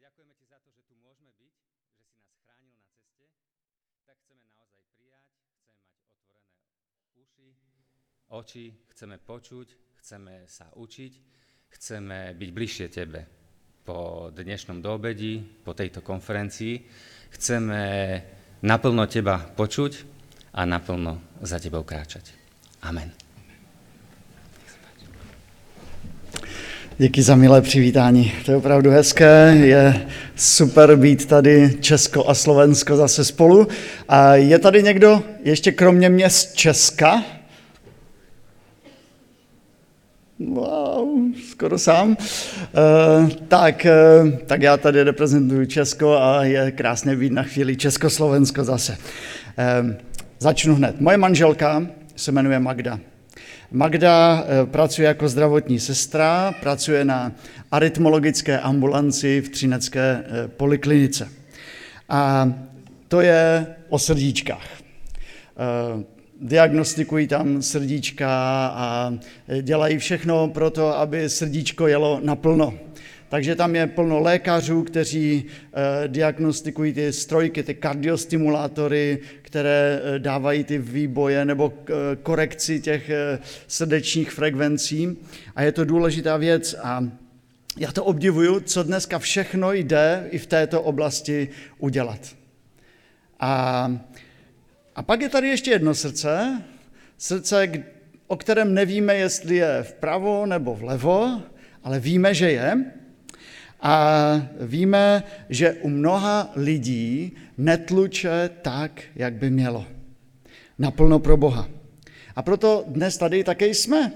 ďakujeme Ti za to, že tu môžeme byť, že si nás chránil na ceste, tak chceme naozaj prijať, chceme mať otvorené uši, oči, chceme počuť, chceme sa učiť, chceme byť bližšie Tebe. Po dnešnom doobedí, po tejto konferencii, chceme naplno Teba počuť a naplno za Tebou kráčať. Amen. Díky za milé přivítání. To je opravdu hezké, je super být tady Česko a Slovensko zase spolu. A je tady někdo ještě kromě mě z Česka? Wow, skoro sám. Uh, tak, uh, tak já tady reprezentuju Česko a je krásné být na chvíli Československo zase. Uh, začnu hned. Moje manželka se jmenuje Magda. Magda eh, pracuje jako zdravotní sestra, pracuje na arytmologické ambulanci v Třinecké eh, poliklinice. A to je o srdíčkách. Eh, diagnostikují tam srdíčka a dělají všechno pro to, aby srdíčko jelo naplno. Takže tam je plno lékařů, kteří diagnostikují ty strojky, ty kardiostimulátory, které eh, dávají ty výboje nebo eh, korekci těch srdečních frekvencí. A je to důležitá věc a já to obdivuju, co dneska všechno jde i v této oblasti udělat. A, a pak je tady ještě jedno srdce, srdce, o kterém nevíme, jestli je vpravo nebo vlevo, ale víme, že je. A víme, že u mnoha lidí netluče tak, jak by mělo. Naplno pro Boha. A proto dnes tady také jsme.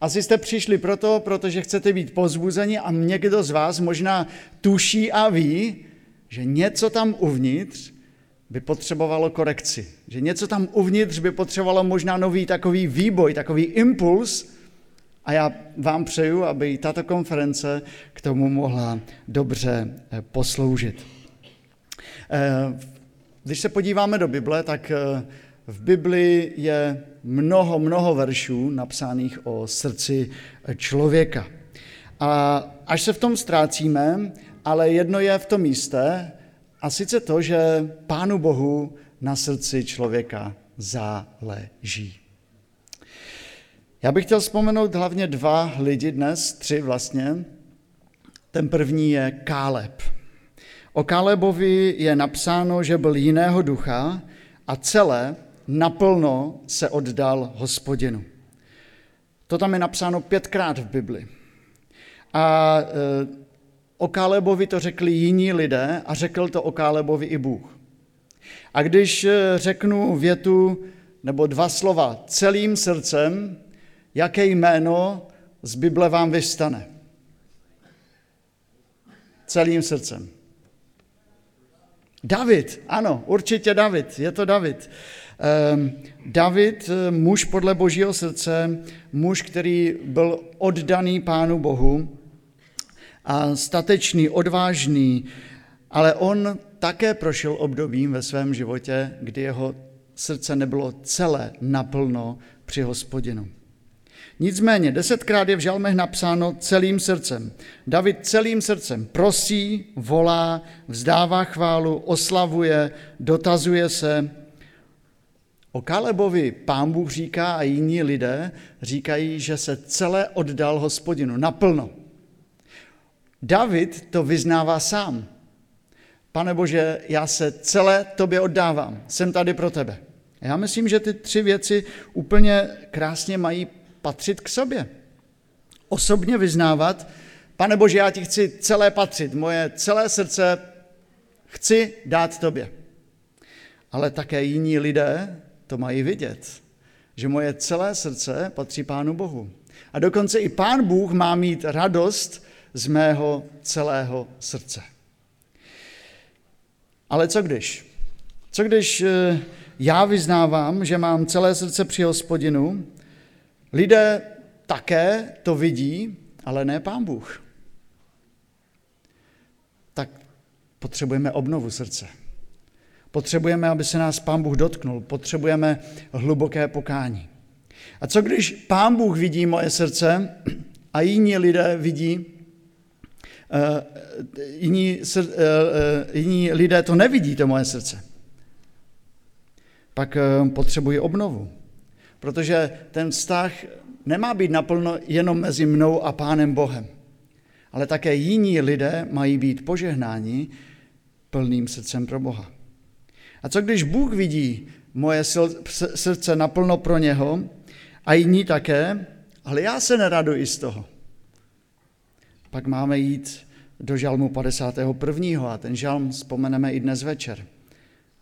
Asi jste přišli proto, protože chcete být pozbuzeni a někdo z vás možná tuší a ví, že něco tam uvnitř by potřebovalo korekci. Že něco tam uvnitř by potřebovalo možná nový takový výboj, takový impuls, a já vám přeju, aby tato konference k tomu mohla dobře eh, posloužit. Eh, když se podíváme do Bible, tak eh, v Bibli je mnoho, mnoho veršů napsaných o srdci člověka. A až se v tom ztrácíme, ale jedno je v tom místě, a sice to, že Pánu Bohu na srdci člověka záleží. Já bych chtěl vzpomenout hlavně dva lidi dnes, tři vlastně. Ten první je Káleb. O Kálebovi je napsáno, že byl jiného ducha a celé naplno se oddal hospodinu. To tam je napsáno pětkrát v Bibli. A e, o Kálebovi to řekli jiní lidé a řekl to o Kálebovi i Bůh. A když e, řeknu větu nebo dva slova celým srdcem, jaké jméno z Bible vám vystane. Celým srdcem. David, ano, určitě David, je to David. Ehm, David, eh, muž podle božího srdce, muž, který byl oddaný Pánu Bohu a statečný, odvážný, ale on také prošel obdobím ve svém životě, kdy jeho srdce nebylo celé naplno při hospodinu. Nicméně desetkrát je v žalmech napsáno celým srdcem. David celým srdcem prosí, volá, vzdává chválu, oslavuje, dotazuje se. O Kalebovi pán Bůh říká a jiní lidé říkají, že se celé oddal hospodinu, naplno. David to vyznává sám. Pane Bože, já se celé tobě oddávám, jsem tady pro tebe. Já myslím, že ty tři věci úplně krásně mají patřit k sobě. Osobně vyznávat, pane Bože, já ti chci celé patřit, moje celé srdce chci dát tobě. Ale také jiní lidé to mají vidět, že moje celé srdce patří Pánu Bohu. A dokonce i Pán Bůh má mít radost z mého celého srdce. Ale co když? Co když eh, já vyznávám, že mám celé srdce při hospodinu, Lidé také to vidí, ale ne pán Bůh. Tak potřebujeme obnovu srdce. Potřebujeme, aby se nás pán Bůh dotknul. Potřebujeme hluboké pokání. A co když pán Bůh vidí moje srdce a jiní lidé vidí, jiní, jiní lidé to nevidí, to moje srdce. Pak potřebuji obnovu. Protože ten vztah nemá být naplno jenom mezi mnou a Pánem Bohem, ale také jiní lidé mají být požehnáni plným srdcem pro Boha. A co když Bůh vidí moje srdce naplno pro něho a jiní také, ale já se neraduji z toho. Pak máme jít do žalmu 51. a ten žalm vzpomeneme i dnes večer.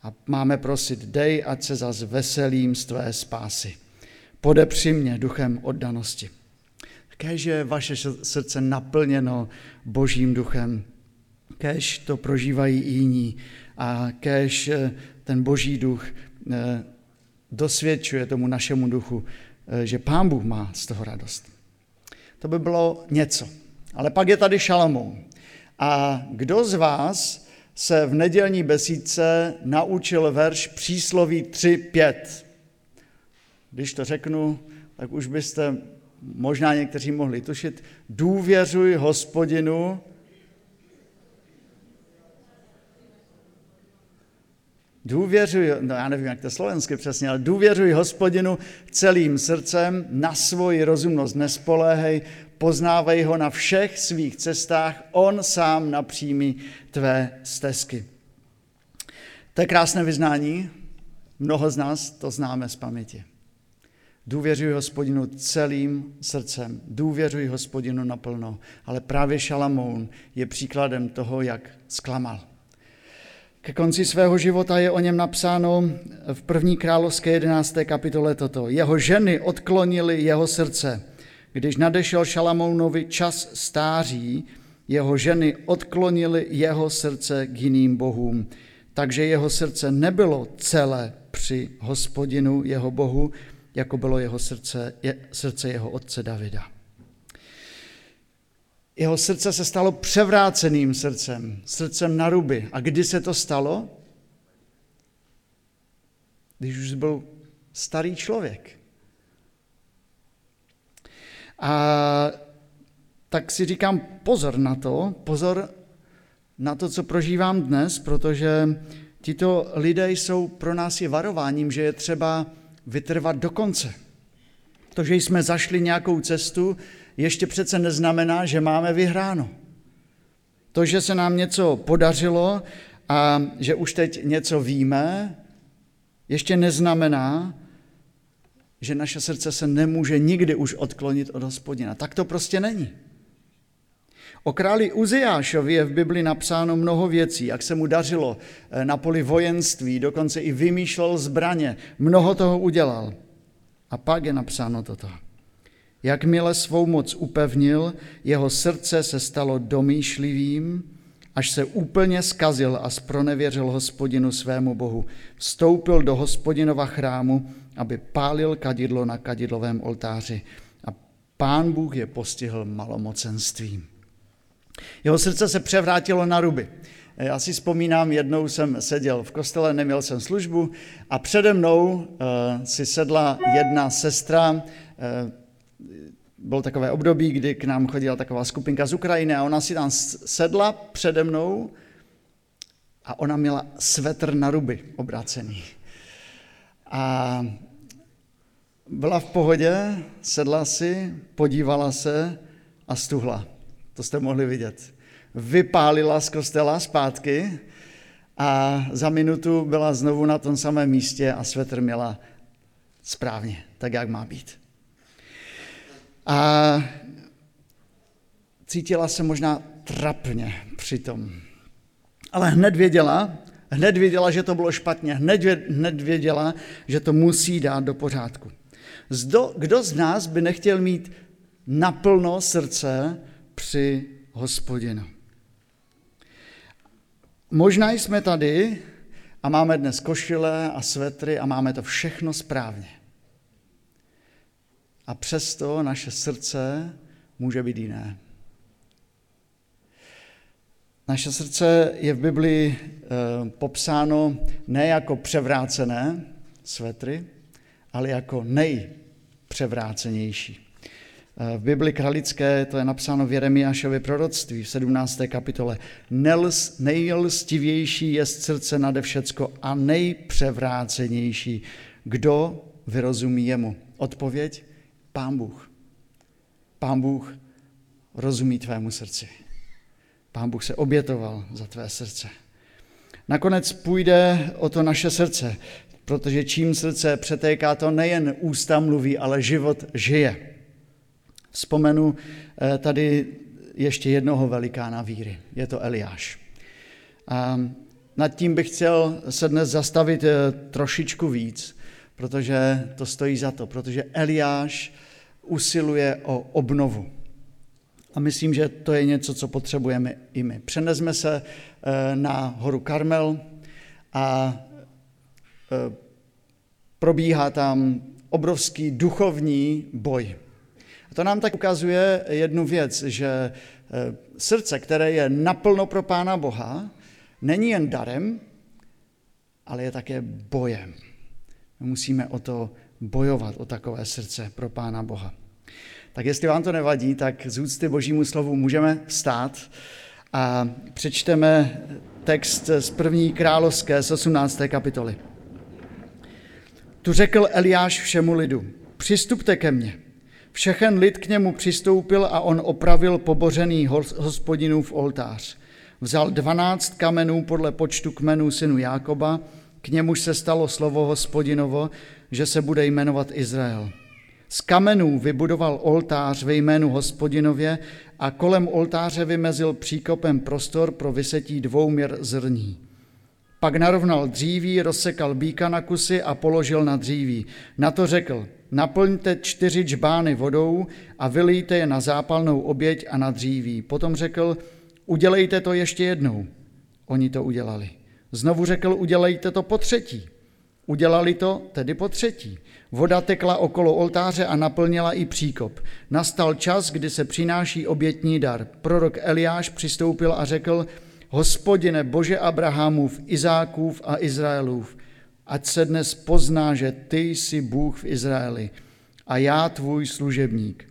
A máme prosit, dej, ať se zas veselím z tvé spásy. Podepři mě duchem oddanosti. Kéž je vaše srdce naplněno božím duchem, kéž to prožívají jiní a kéž eh, ten boží duch eh, dosvědčuje tomu našemu duchu, eh, že pán Bůh má z toho radost. To by bylo něco. Ale pak je tady Šalamou. A kdo z vás se v nedělní besídce naučil verš přísloví 3.5? Když to řeknu, tak už byste možná někteří mohli tušit. Důvěřuj hospodinu Důvěřuj, no já nevím, jak to slovensky přesně, ale důvěřuj hospodinu celým srdcem, na svoji rozumnost nespoléhej, poznávej ho na všech svých cestách, on sám napřímí tvé stezky. To je krásné vyznání, mnoho z nás to známe z paměti. Důvěřuj hospodinu celým srdcem, důvěřuj hospodinu naplno, ale právě Šalamoun je příkladem toho, jak zklamal. Ke konci svého života je o něm napsáno v první královské 11. kapitole toto. Jeho ženy odklonily jeho srdce. Když nadešel Šalamounovi čas stáří, jeho ženy odklonily jeho srdce k jiným bohům. Takže jeho srdce nebylo celé při hospodinu jeho bohu, jako bylo jeho srdce, je, srdce jeho otce Davida. Jeho srdce se stalo převráceným srdcem, srdcem na ruby. A kdy se to stalo? Když už byl starý člověk. A tak si říkám pozor na to, pozor na to, co prožívám dnes, protože tito lidé jsou pro nás i varováním, že je třeba vytrvat do konce. To, že jsme zašli nějakou cestu, ještě přece neznamená, že máme vyhráno. To, že se nám něco podařilo a že už teď něco víme, ještě neznamená, že naše srdce se nemůže nikdy už odklonit od hospodina. Tak to prostě není. O králi Uziášovi je v Bibli napsáno mnoho věcí, jak se mu dařilo eh, na poli vojenství, dokonce i vymýšlel zbraně, mnoho toho udělal. A pak je napsáno toto. Jakmile svou moc upevnil, jeho srdce se stalo domýšlivým, až se úplně skazil a spronevěřil hospodinu svému bohu. Vstoupil do hospodinova chrámu, aby pálil kadidlo na kadidlovém oltáři. A pán Bůh je postihl malomocenstvím. Jeho srdce se převrátilo na ruby. Já si vzpomínám, jednou jsem seděl v kostele, neměl jsem službu a přede mnou uh, si sedla jedna sestra, uh, bylo takové období, kdy k nám chodila taková skupinka z Ukrajiny a ona si tam sedla přede mnou a ona měla svetr na ruby obrácený. A byla v pohodě, sedla si, podívala se a stuhla. To jste mohli vidět. Vypálila z kostela zpátky a za minutu byla znovu na tom samém místě a svetr měla správně, tak jak má být. A cítila se možná trapně přitom. Ale hned věděla, hned věděla, že to bylo špatně, hned, hned věděla, že to musí dát do pořádku. Zdo, kdo z nás by nechtěl mít naplno srdce při hospodinu? Možná jsme tady a máme dnes košile a svetry a máme to všechno správně. A přesto naše srdce může být jiné. Naše srdce je v Biblii e, popsáno ne jako převrácené svetry, ale jako nejpřevrácenější. V Bibli kralické to je napsáno v Jeremiášově proroctví v 17. kapitole. Nels, nejlstivější je srdce nade všecko a nejpřevrácenější. Kdo vyrozumí jemu? Odpověď? Pán Bůh. Pán Bůh rozumí tvému srdci. Pán Bůh se obětoval za tvé srdce. Nakonec půjde o to naše srdce, protože čím srdce přetéká, to nejen ústa mluví, ale život žije. Vzpomenu eh, tady ještě jednoho velikána víry. Je to Eliáš. A nad tím bych chtěl se dnes zastavit eh, trošičku víc, protože to stojí za to, protože Eliáš usiluje o obnovu. A myslím, že to je něco, co potřebujeme i my. Přenesme se eh, na horu Karmel a probíhá tam obrovský duchovní boj. A to nám tak ukazuje jednu věc, že eh, srdce, které je naplno pro Pána Boha, není jen darem, ale je také bojem. My musíme o to bojovat, o takové srdce pro Pána Boha. Tak jestli vám to nevadí, tak z úcty božímu slovu můžeme vstát a přečteme text z první královské z 18. kapitoly. Tu řekl Eliáš všemu lidu, přistupte ke mně. Všechen lid k němu přistoupil a on opravil pobořený hospodinův oltář. Vzal dvanáct kamenů podle počtu kmenů synu Jákoba, k němuž se stalo slovo hospodinovo, že se bude jmenovat Izrael. Z kamenů vybudoval oltář ve jménu hospodinově a kolem oltáře vymezil příkopem prostor pro vysetí dvouměr zrní. Pak narovnal dříví, rozsekal býka na kusy a položil na dříví. Na to řekl, naplňte čtyři čbány vodou a vylijte je na zápalnou oběť a na dříví. Potom řekl, udělejte to ještě jednou. Oni to udělali. Znovu řekl, udělejte to po třetí. Udělali to tedy po třetí. Voda tekla okolo oltáře a naplnila i příkop. Nastal čas, kdy se přináší obětní dar. Prorok Eliáš přistoupil a řekl, hospodine Bože Abrahamův, Izákův a Izraelův, ať se dnes pozná, že ty jsi Bůh v Izraeli a já tvůj služebník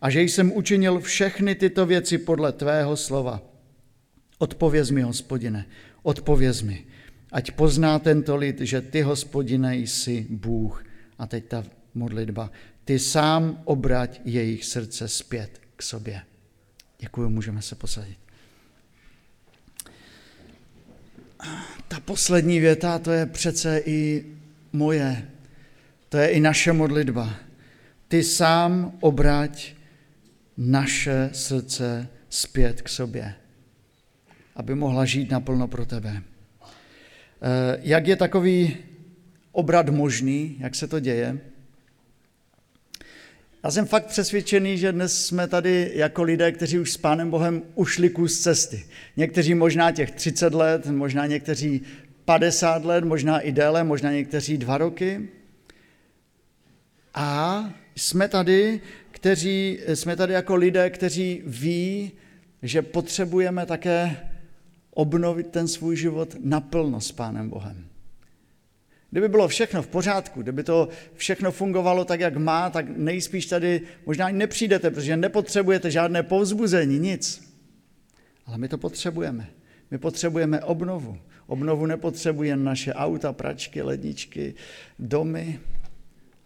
a že jsem učinil všechny tyto věci podle tvého slova. Odpověz mi, hospodine, odpověz mi, ať pozná tento lid, že ty, hospodine, jsi Bůh. A teď ta modlitba. Ty sám obrať jejich srdce zpět k sobě. Děkuji, můžeme se posadit. Ta poslední věta, to je přece i moje, to je i naše modlitba. Ty sám obrať naše srdce zpět k sobě, aby mohla žít naplno pro tebe. Eh, jak je takový obrat možný, jak se to děje? Já jsem fakt přesvědčený, že dnes jsme tady jako lidé, kteří už s Pánem Bohem ušli kus cesty. Někteří možná těch 30 let, možná někteří 50 let, možná i déle, možná někteří dva roky. A jsme tady, kteří, jsme tady jako lidé, kteří ví, že potřebujeme také obnovit ten svůj život naplno s Pánem Bohem. Kdyby bylo všechno v pořádku, kdyby to všechno fungovalo tak, jak má, tak nejspíš tady možná ani nepřijdete, protože nepotřebujete žádné povzbuzení, nic. Ale my to potřebujeme. My potřebujeme obnovu. Obnovu nepotřebují jen naše auta, pračky, ledničky, domy,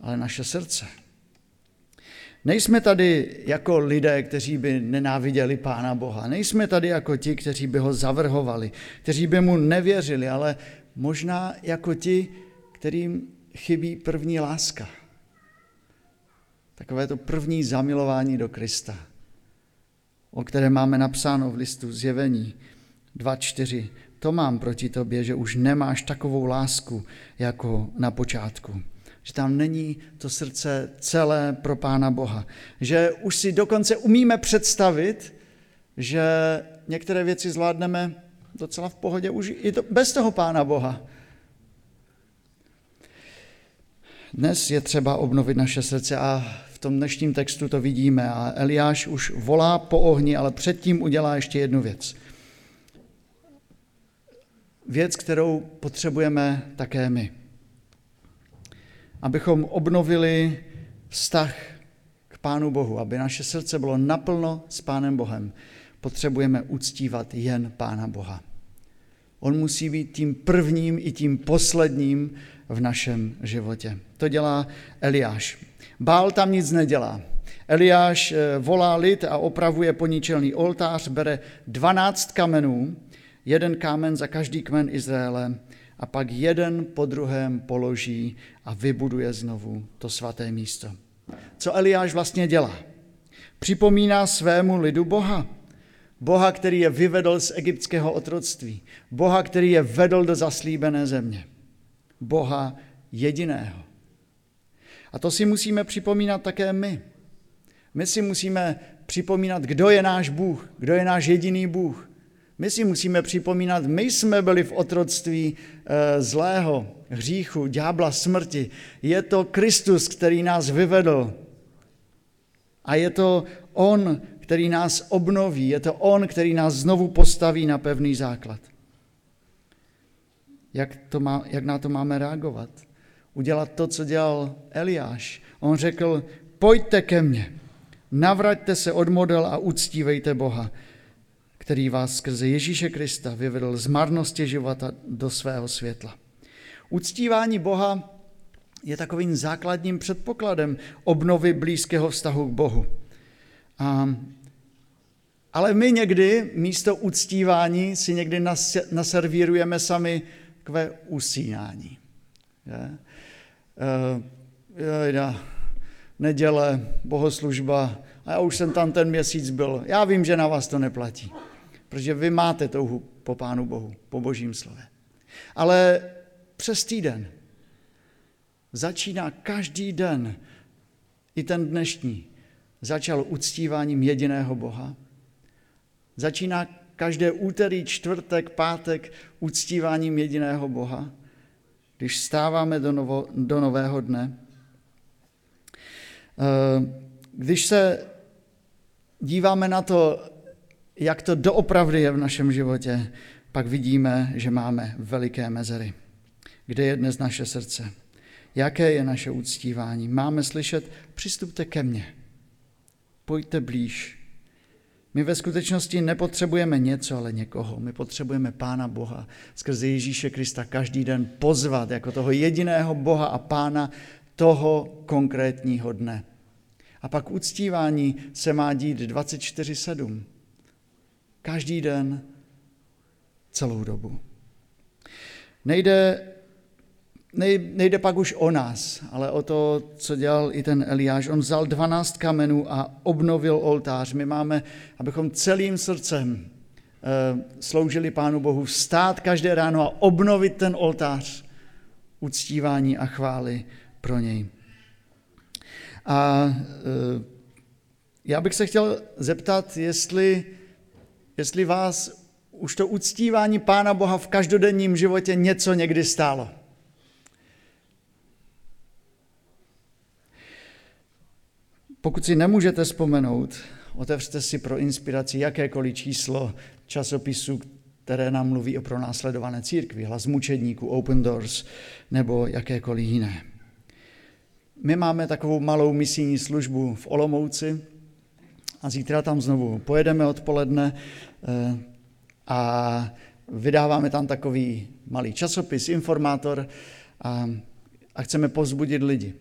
ale naše srdce. Nejsme tady jako lidé, kteří by nenáviděli Pána Boha. Nejsme tady jako ti, kteří by ho zavrhovali, kteří by mu nevěřili, ale možná jako ti, kterým chybí první láska. Takové to první zamilování do Krista, o které máme napsáno v listu zjevení 2.4. To mám proti tobě, že už nemáš takovou lásku jako na počátku že tam není to srdce celé pro Pána Boha. Že už si dokonce umíme představit, že některé věci zvládneme docela v pohodě už i to, bez toho Pána Boha. Dnes je třeba obnovit naše srdce a v tom dnešním textu to vidíme. A Eliáš už volá po ohni, ale předtím udělá ještě jednu věc. Věc, kterou potřebujeme také my abychom obnovili vztah k Pánu Bohu, aby naše srdce bylo naplno s Pánem Bohem, potřebujeme uctívat jen Pána Boha. On musí být tím prvním i tím posledním v našem životě. To dělá Eliáš. Bál tam nic nedělá. Eliáš eh, volá lid a opravuje poničelný oltář, bere 12 kamenů, jeden kámen za každý kmen Izraele a pak jeden po druhém položí a vybuduje znovu to svaté místo. Co Eliáš vlastně dělá? Připomíná svému lidu Boha. Boha, který je vyvedl z egyptského otroctví. Boha, který je vedl do zaslíbené země. Boha jediného. A to si musíme připomínat také my. My si musíme připomínat, kdo je náš Bůh, kdo je náš jediný Bůh. My si musíme připomínat, my jsme byli v otroctví e, zlého, hříchu, ďábla, smrti. Je to Kristus, který nás vyvedl. A je to On, který nás obnoví. Je to On, který nás znovu postaví na pevný základ. Jak, to má, jak na to máme reagovat? Udělat to, co dělal Eliáš. On řekl, pojďte ke mně, navraťte se od model a uctívejte Boha, který vás skrze Ježíše Krista vyvedl z marnosti života do svého světla. Uctívání Boha je takovým základním předpokladem obnovy blízkého vztahu k Bohu. A, ale my někdy místo uctívání si někdy naservírujeme sami takové usínání. Je? E, je, neděle, bohoslužba, a já už jsem tam ten měsíc byl. Já vím, že na vás to neplatí, protože vy máte touhu po Pánu Bohu, po Božím slově. Ale přes týden začíná každý den, i ten dnešní, začal uctíváním jediného Boha. Začíná každé úterý, čtvrtek, pátek uctíváním jediného Boha, když stáváme do, novo, do nového dne. Eh, když se díváme na to, jak to doopravdy je v našem životě, pak vidíme, že máme veliké mezery. Kde je dnes naše srdce? Jaké je naše uctívání? Máme slyšet, přistupte ke mně, pojďte blíž, my ve skutečnosti nepotřebujeme něco, ale někoho. My potřebujeme Pána Boha skrze Ježíše Krista každý den pozvat jako toho jediného Boha a Pána toho konkrétního dne. A pak uctívání se má dít 24-7. Každý den, celou dobu. Nejde nejde pak už o nás, ale o to, co dělal i ten Eliáš. On vzal 12 kamenů a obnovil oltář. My máme, abychom celým srdcem eh, sloužili Pánu Bohu, vstát každé ráno a obnovit ten oltář uctívání a chvály pro něj. A eh, já bych se chtěl zeptat, jestli, jestli vás už to uctívání Pána Boha v každodenním životě něco někdy stálo. Pokud si nemůžete vzpomenout, otevřte si pro inspiraci jakékoliv číslo časopisu, které nám mluví o pronásledované církvi, hlas mučedníků, Open Doors nebo jakékoliv jiné. My máme takovou malou misijní službu v Olomouci a zítra tam znovu pojedeme odpoledne eh, a vydáváme tam takový malý časopis, informátor a, a chceme povzbudit lidi.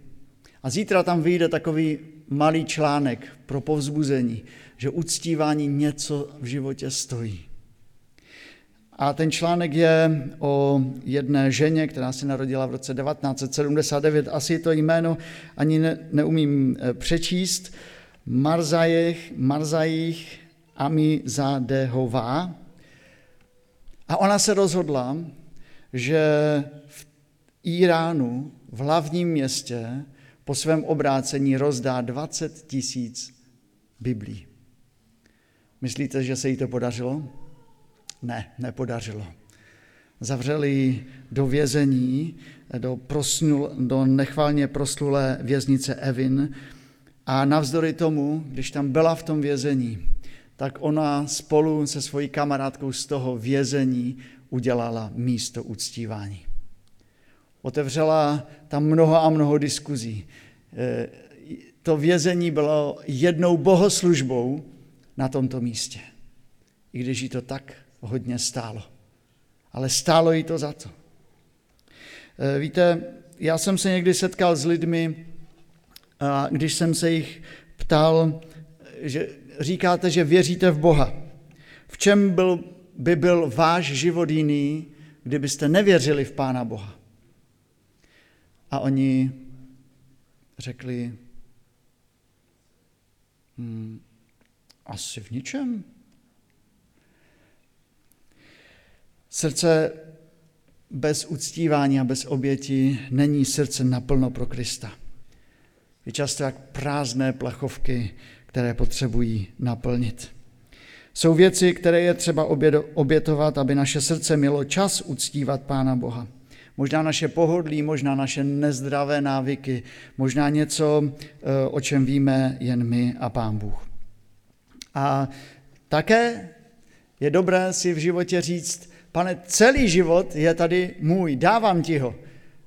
A zítra tam vyjde takový malý článek pro povzbuzení, že uctívání něco v životě stojí. A ten článek je o jedné ženě, která se narodila v roce 1979. Asi to jméno ani ne, neumím eh, přečíst. Marzajech, Marzajich Amizadehová. A ona se rozhodla, že v Iránu, v hlavním městě, po svém obrácení rozdá 20 tisíc Biblí. Myslíte, že se jí to podařilo? Ne, nepodařilo. Zavřeli do vězení, do, prosnul, do nechválně proslulé věznice Evin a navzdory tomu, když tam byla v tom vězení, tak ona spolu se svojí kamarádkou z toho vězení udělala místo uctívání. Otevřela tam mnoho a mnoho diskuzí. E, to vězení bylo jednou bohoslužbou na tomto místě. I když jí to tak hodně stálo. Ale stálo jí to za to. Eh, víte, já jsem se někdy setkal s lidmi, a když jsem se jich ptal, že říkáte, že věříte v Boha. V čem byl, by byl váš život jiný, kdybyste nevěřili v Pána Boha? A oni řekli, hmm, asi v ničem. Srdce bez uctívání a bez oběti není srdce naplno pro Krista. Je často jak prázdné plachovky, které potřebují naplnit. Jsou věci, které je třeba obětovat, aby naše srdce mělo čas uctívat Pána Boha. Možná naše pohodlí, možná naše nezdravé návyky, možná něco, eh, o čem víme jen my a Pán Bůh. A také je dobré si v životě říct, pane, celý život je tady můj, dávám ti ho.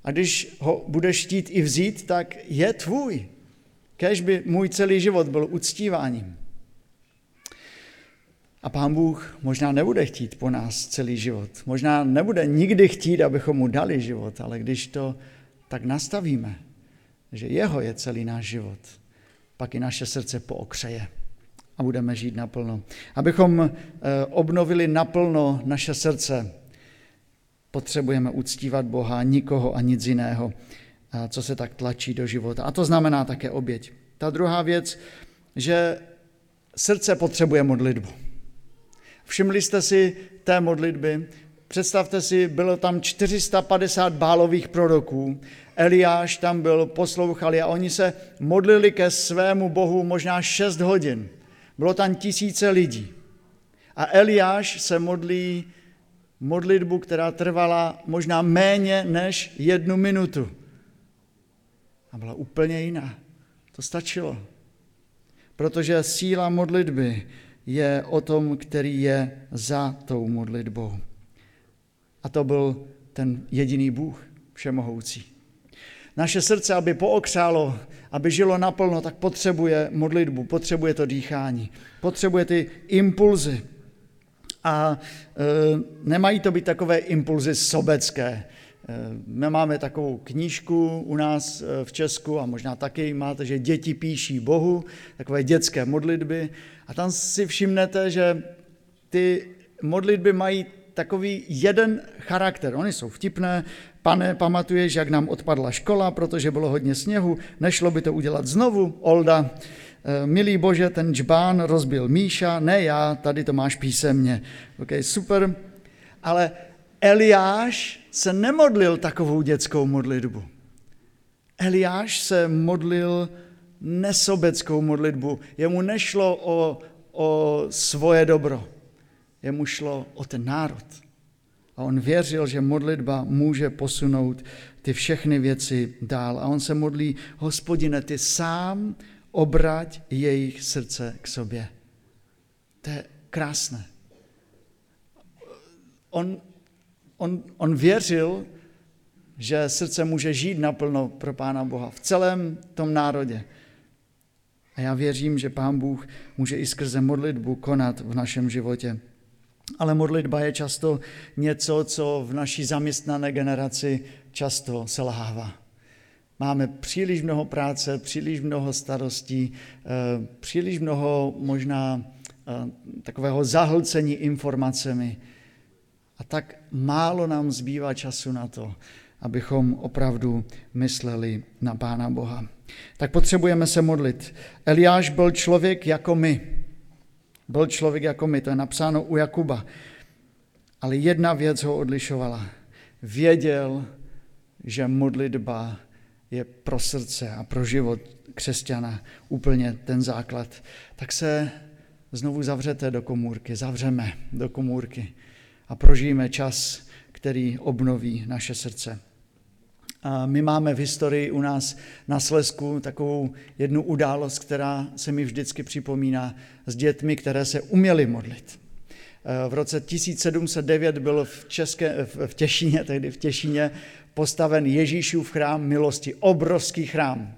A když ho budeš chtít i vzít, tak je tvůj. Kež by můj celý život byl uctíváním. A pán Bůh možná nebude chtít po nás celý život. Možná nebude nikdy chtít, abychom mu dali život, ale když to tak nastavíme, že jeho je celý náš život, pak i naše srdce pookřeje a budeme žít naplno. Abychom eh, obnovili naplno naše srdce, potřebujeme uctívat Boha, nikoho a nic jiného, co se tak tlačí do života. A to znamená také oběť. Ta druhá věc, že srdce potřebuje modlitbu. Všimli jste si té modlitby? Představte si, bylo tam 450 bálových proroků, Eliáš tam byl, poslouchali a oni se modlili ke svému bohu možná 6 hodin. Bylo tam tisíce lidí. A Eliáš se modlí modlitbu, která trvala možná méně než jednu minutu. A byla úplně jiná. To stačilo. Protože síla modlitby je o tom, který je za tou modlitbou. A to byl ten jediný Bůh, všemohoucí. Naše srdce, aby pookřálo, aby žilo naplno, tak potřebuje modlitbu, potřebuje to dýchání, potřebuje ty impulzy. A e, nemají to být takové impulzy sobecké. E, my máme takovou knížku u nás e, v Česku a možná taky máte, že děti píší Bohu, takové dětské modlitby. A tam si všimnete, že ty modlitby mají takový jeden charakter. Oni jsou vtipné. Pane, pamatuješ, jak nám odpadla škola, protože bylo hodně sněhu, nešlo by to udělat znovu, Olda. Eh, milý bože, ten džbán rozbil Míša, ne já, tady to máš písemně. OK, super. Ale Eliáš se nemodlil takovou dětskou modlitbu. Eliáš se modlil nesobeckou modlitbu. Jemu nešlo o, o svoje dobro. Jemu šlo o ten národ. A on věřil, že modlitba může posunout ty všechny věci dál. A on se modlí, hospodine, ty sám obrať jejich srdce k sobě. To je krásné. On, on, on věřil, že srdce může žít naplno pro Pána Boha v celém tom národě. A já věřím, že Pán Bůh může i skrze modlitbu konat v našem životě. Ale modlitba je často něco, co v naší zaměstnané generaci často selhává. Máme příliš mnoho práce, příliš mnoho starostí, eh, příliš mnoho možná eh, takového zahlcení informacemi. A tak málo nám zbývá času na to, abychom opravdu mysleli na Pána Boha. Tak potřebujeme se modlit. Eliáš byl člověk jako my. Byl člověk jako my, to je napsáno u Jakuba. Ale jedna věc ho odlišovala. Věděl, že modlitba je pro srdce a pro život křesťana úplně ten základ. Tak se znovu zavřete do komůrky, zavřeme do komůrky a prožijeme čas, který obnoví naše srdce. A my máme v historii u nás na Slesku takovou jednu událost, která se mi vždycky připomíná s dětmi, které se uměly modlit. V roce 1709 byl v, České, v Těšíně, tehdy v Těšíně, postaven Ježíšův chrám milosti, obrovský chrám.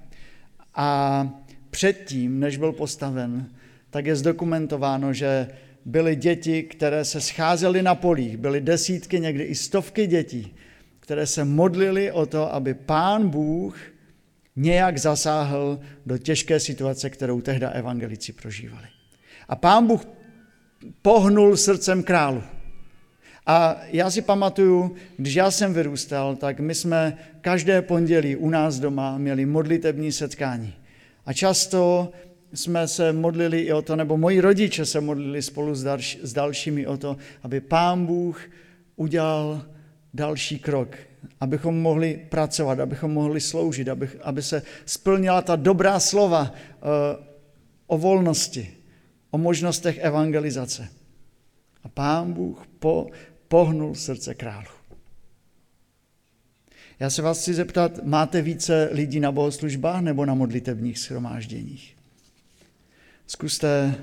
A předtím, než byl postaven, tak je zdokumentováno, že byly děti, které se scházely na polích, byly desítky, někdy i stovky dětí, které se modlili o to, aby pán Bůh nějak zasáhl do těžké situace, kterou tehda evangelici prožívali. A pán Bůh pohnul srdcem králu. A já si pamatuju, když já jsem vyrůstal, tak my jsme každé pondělí u nás doma měli modlitební setkání. A často jsme se modlili i o to, nebo moji rodiče se modlili spolu s, další, s dalšími o to, aby pán Bůh udělal další krok, abychom mohli pracovat, abychom mohli sloužit, aby, aby se splnila ta dobrá slova uh, o volnosti, o možnostech evangelizace. A pán Bůh po, pohnul srdce králu. Já se vás chci zeptat, máte více lidí na bohoslužbách nebo na modlitebních schromážděních? Zkuste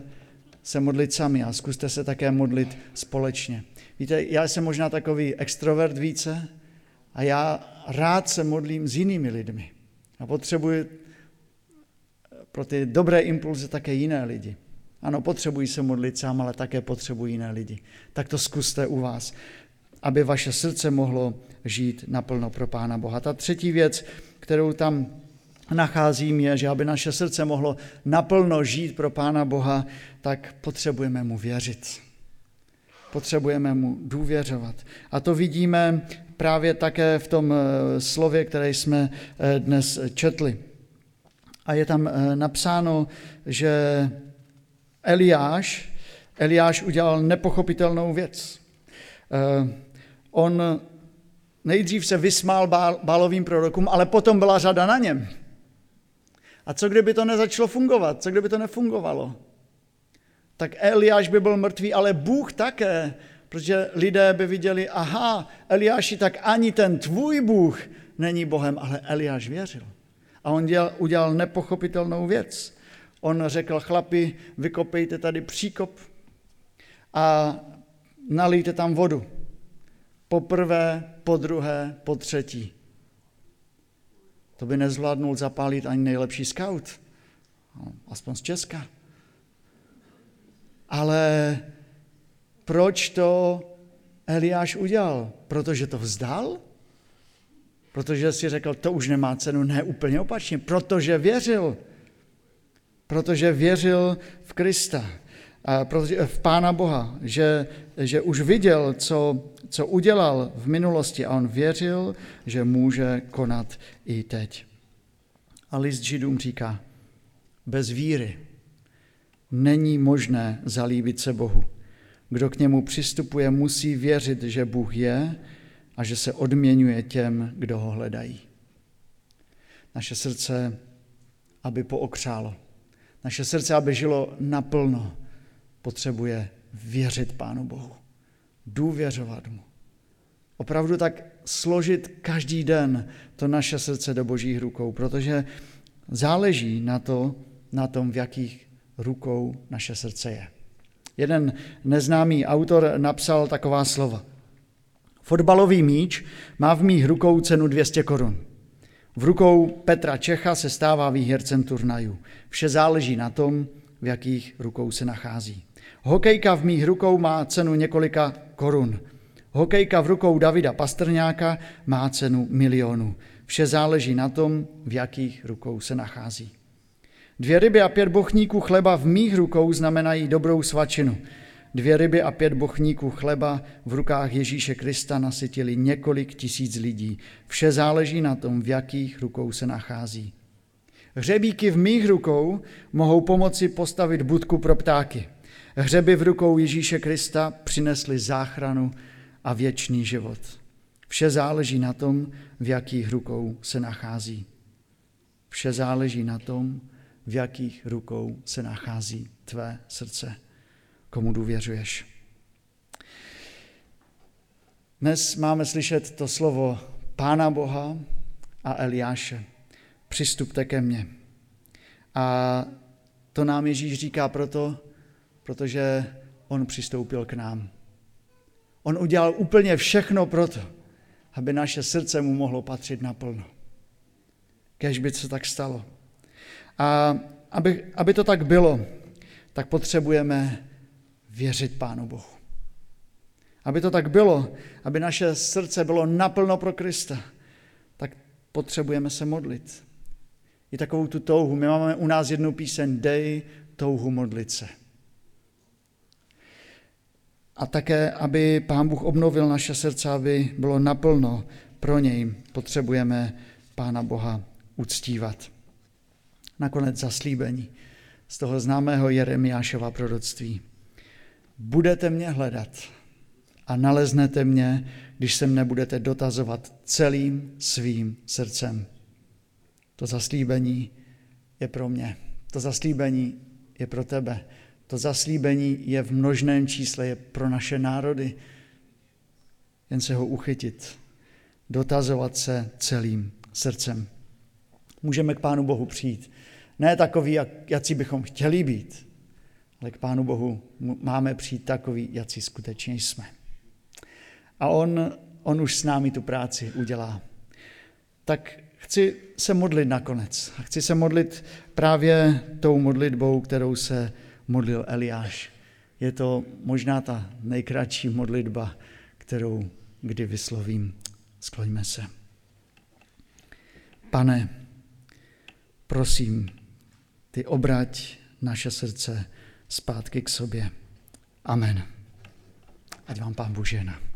se modlit sami a zkuste se také modlit společně. Víte, já jsem možná takový extrovert více a já rád se modlím s jinými lidmi. A potřebuji pro ty dobré impulzy také jiné lidi. Ano, potřebují se modlit sám, ale také potřebují jiné lidi. Tak to zkuste u vás, aby vaše srdce mohlo žít naplno pro Pána Boha. Ta třetí věc, kterou tam nacházím, je, že aby naše srdce mohlo naplno žít pro Pána Boha, tak potřebujeme mu věřit. Potřebujeme mu důvěřovat. A to vidíme právě také v tom eh, slově, které jsme eh, dnes četli. A je tam eh, napsáno, že Eliáš, Eliáš udělal nepochopitelnou věc. On nejdřív se vysmál bálovým prorokům, ale potom byla řada na něm. A co kdyby to nezačalo fungovat? Co kdyby to nefungovalo? Tak Eliáš by byl mrtvý, ale Bůh také, protože lidé by viděli, aha, Eliáši, tak ani ten tvůj Bůh není Bohem, ale Eliáš věřil. A on dělal, udělal nepochopitelnou věc. On řekl, chlapi, vykopejte tady příkop a nalijte tam vodu. Po prvé, po druhé, po třetí. To by nezvládnul zapálit ani nejlepší scout, no, aspoň z Česka. Ale proč to Eliáš udělal? Protože to vzdal? Protože si řekl, to už nemá cenu, ne úplně opačně, protože věřil. Protože věřil v Krista, v Pána Boha, že, že už viděl, co, co udělal v minulosti a on věřil, že může konat i teď. A list Židům říká, bez víry není možné zalíbit se Bohu. Kdo k němu přistupuje, musí věřit, že Bůh je a že se odměňuje těm, kdo ho hledají. Naše srdce, aby pookřálo. Naše srdce, aby žilo naplno, potřebuje věřit Pánu Bohu. Důvěřovat mu. Opravdu tak složit každý den to naše srdce do božích rukou, protože záleží na, to, na tom, v jakých rukou naše srdce je. Jeden neznámý autor napsal taková slova. Fotbalový míč má v mých rukou cenu 200 korun. V rukou Petra Čecha se stává výhercem turnajů. Vše záleží na tom, v jakých rukou se nachází. Hokejka v mých rukou má cenu několika korun. Hokejka v rukou Davida Pastrňáka má cenu milionu. Vše záleží na tom, v jakých rukou se nachází. Dvě ryby a pět bochníků chleba v mých rukou znamenají dobrou svačinu. Dvě ryby a pět bochníků chleba v rukách Ježíše Krista nasytili několik tisíc lidí. Vše záleží na tom, v jakých rukou se nachází. Hřebíky v mých rukou mohou pomoci postavit budku pro ptáky. Hřeby v rukou Ježíše Krista přinesly záchranu a věčný život. Vše záleží na tom, v jakých rukou se nachází. Vše záleží na tom, v jakých rukou se nachází tvé srdce, komu důvěřuješ. Dnes máme slyšet to slovo Pána Boha a Eliáše. Přistupte ke mně. A to nám Ježíš říká proto, protože on přistoupil k nám. On udělal úplně všechno proto, aby naše srdce mu mohlo patřit naplno. Kež by se tak stalo. A aby, aby to tak bylo, tak potřebujeme věřit Pánu Bohu. Aby to tak bylo, aby naše srdce bylo naplno pro Krista, tak potřebujeme se modlit. I takovou tu touhu. My máme u nás jednu píseň Dej touhu modlit se. A také, aby Pán Bůh obnovil naše srdce, aby bylo naplno pro něj, potřebujeme Pána Boha uctívat. Nakonec zaslíbení z toho známého Jeremiášova proroctví. Budete mě hledat a naleznete mě, když se mne budete dotazovat celým svým srdcem. To zaslíbení je pro mě. To zaslíbení je pro tebe. To zaslíbení je v množném čísle, je pro naše národy. Jen se ho uchytit, dotazovat se celým srdcem. Můžeme k Pánu Bohu přijít. Ne takový, jak, jací bychom chtěli být, ale k Pánu Bohu máme přijít takový, jací skutečně jsme. A on, on už s námi tu práci udělá. Tak chci se modlit nakonec. A chci se modlit právě tou modlitbou, kterou se modlil Eliáš. Je to možná ta nejkratší modlitba, kterou kdy vyslovím. Skloňme se. Pane, prosím, ty obrať naše srdce zpátky k sobě. Amen. Ať vám Pán Bůh žena.